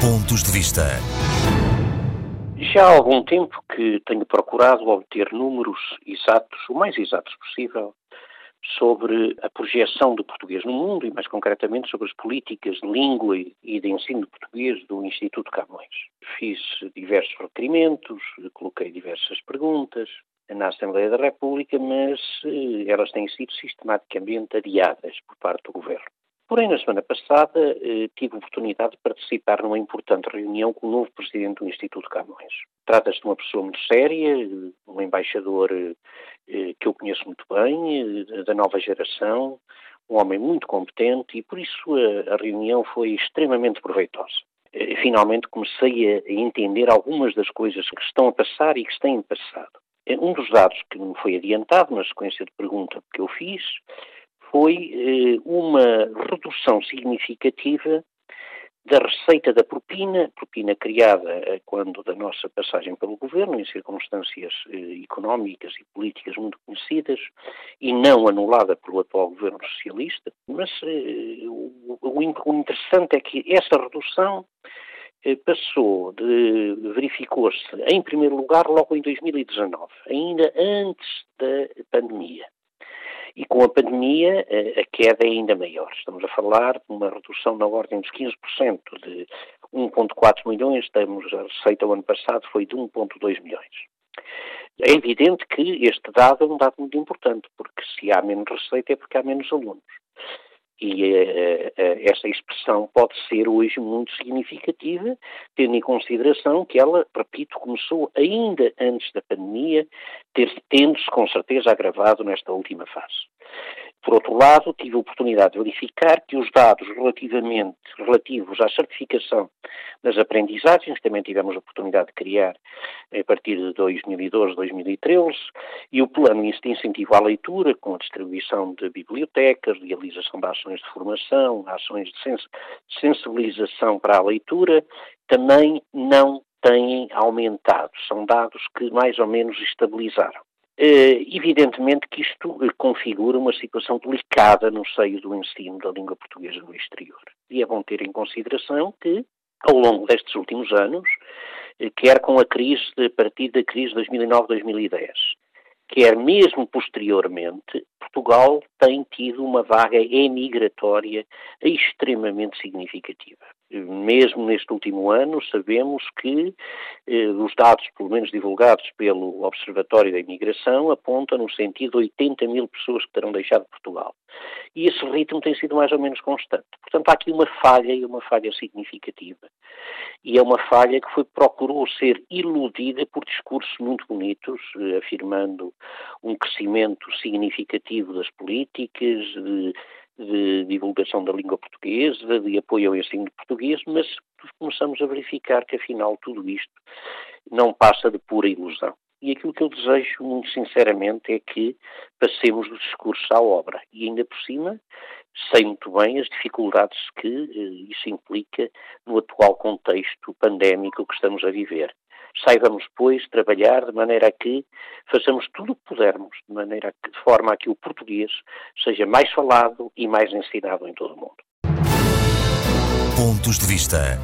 Pontos de Vista. Já há algum tempo que tenho procurado obter números exatos, o mais exatos possível, sobre a projeção do português no mundo e, mais concretamente, sobre as políticas de língua e de ensino de português do Instituto Camões. Fiz diversos requerimentos, coloquei diversas perguntas na Assembleia da República, mas eh, elas têm sido sistematicamente adiadas por parte do Governo. Porém, na semana passada, eh, tive oportunidade de participar numa importante reunião com o novo presidente do Instituto Camões. Trata-se de uma pessoa muito séria, um embaixador eh, que eu conheço muito bem, eh, da nova geração, um homem muito competente e, por isso, a, reunião foi extremamente proveitosa. Eh, finalmente comecei a entender algumas das coisas que estão a passar e que têm passado. Eh, um dos dados que me foi adiantado na sequência de pergunta que eu fiz foi eh, uma redução significativa da receita da propina, propina criada eh, quando da nossa passagem pelo governo, em circunstâncias eh, económicas e políticas muito conhecidas, e não anulada pelo atual governo socialista. Mas o, interessante é que essa redução passou verificou-se em primeiro lugar logo em 2019, ainda antes da pandemia. E com a pandemia, a queda é ainda maior. Estamos a falar de uma redução na ordem dos 15%, de 1,4 milhões, temos a receita o ano passado foi de 1,2 milhões. É evidente que este dado é um dado muito importante, porque se há menos receita é porque há menos alunos. E uh, uh, essa expressão pode ser hoje muito significativa, tendo em consideração que ela, repito, começou ainda antes da pandemia, ter, tendo-se com certeza agravado nesta última fase. Por outro lado, tive a oportunidade de verificar que os dados relativamente relativos à certificação das aprendizagens, que também tivemos a oportunidade de criar a partir de 2012, 2013, e o plano de incentivo à leitura, com a distribuição de bibliotecas, realização de ações de formação, ações de sensibilização para a leitura, também não têm aumentado. São dados que mais ou menos estabilizaram. Eh, evidentemente que isto eh, configura uma situação delicada no seio do ensino da língua portuguesa no exterior. E é bom ter em consideração que, ao longo destes últimos anos, eh, quer com a crise, a partir da crise de 2009-2010, quer mesmo posteriormente, Portugal tem tido uma vaga emigratória extremamente significativa. Mesmo neste último ano, sabemos que eh, os dados, pelo menos divulgados pelo Observatório da Imigração, apontam no sentido de 80 mil pessoas que terão deixado Portugal. E esse ritmo tem sido mais ou menos constante. Portanto, há aqui uma falha e uma falha significativa. E é uma falha que foi, procurou ser iludida por discursos muito bonitos, eh, afirmando um crescimento significativo das políticas, de de divulgação da língua portuguesa, de apoio ao ensino português, mas começamos a verificar que afinal tudo isto não passa de pura ilusão. E aquilo que eu desejo, muito sinceramente, é que passemos do discurso à obra. E ainda por cima, sei muito bem as dificuldades que eh, isso implica no atual contexto pandémico que estamos a viver. Saibamos, pois, trabalhar de maneira a que façamos tudo o que pudermos, de maneira que, de forma a que o português seja mais falado e mais ensinado em todo o mundo. Pontos de vista.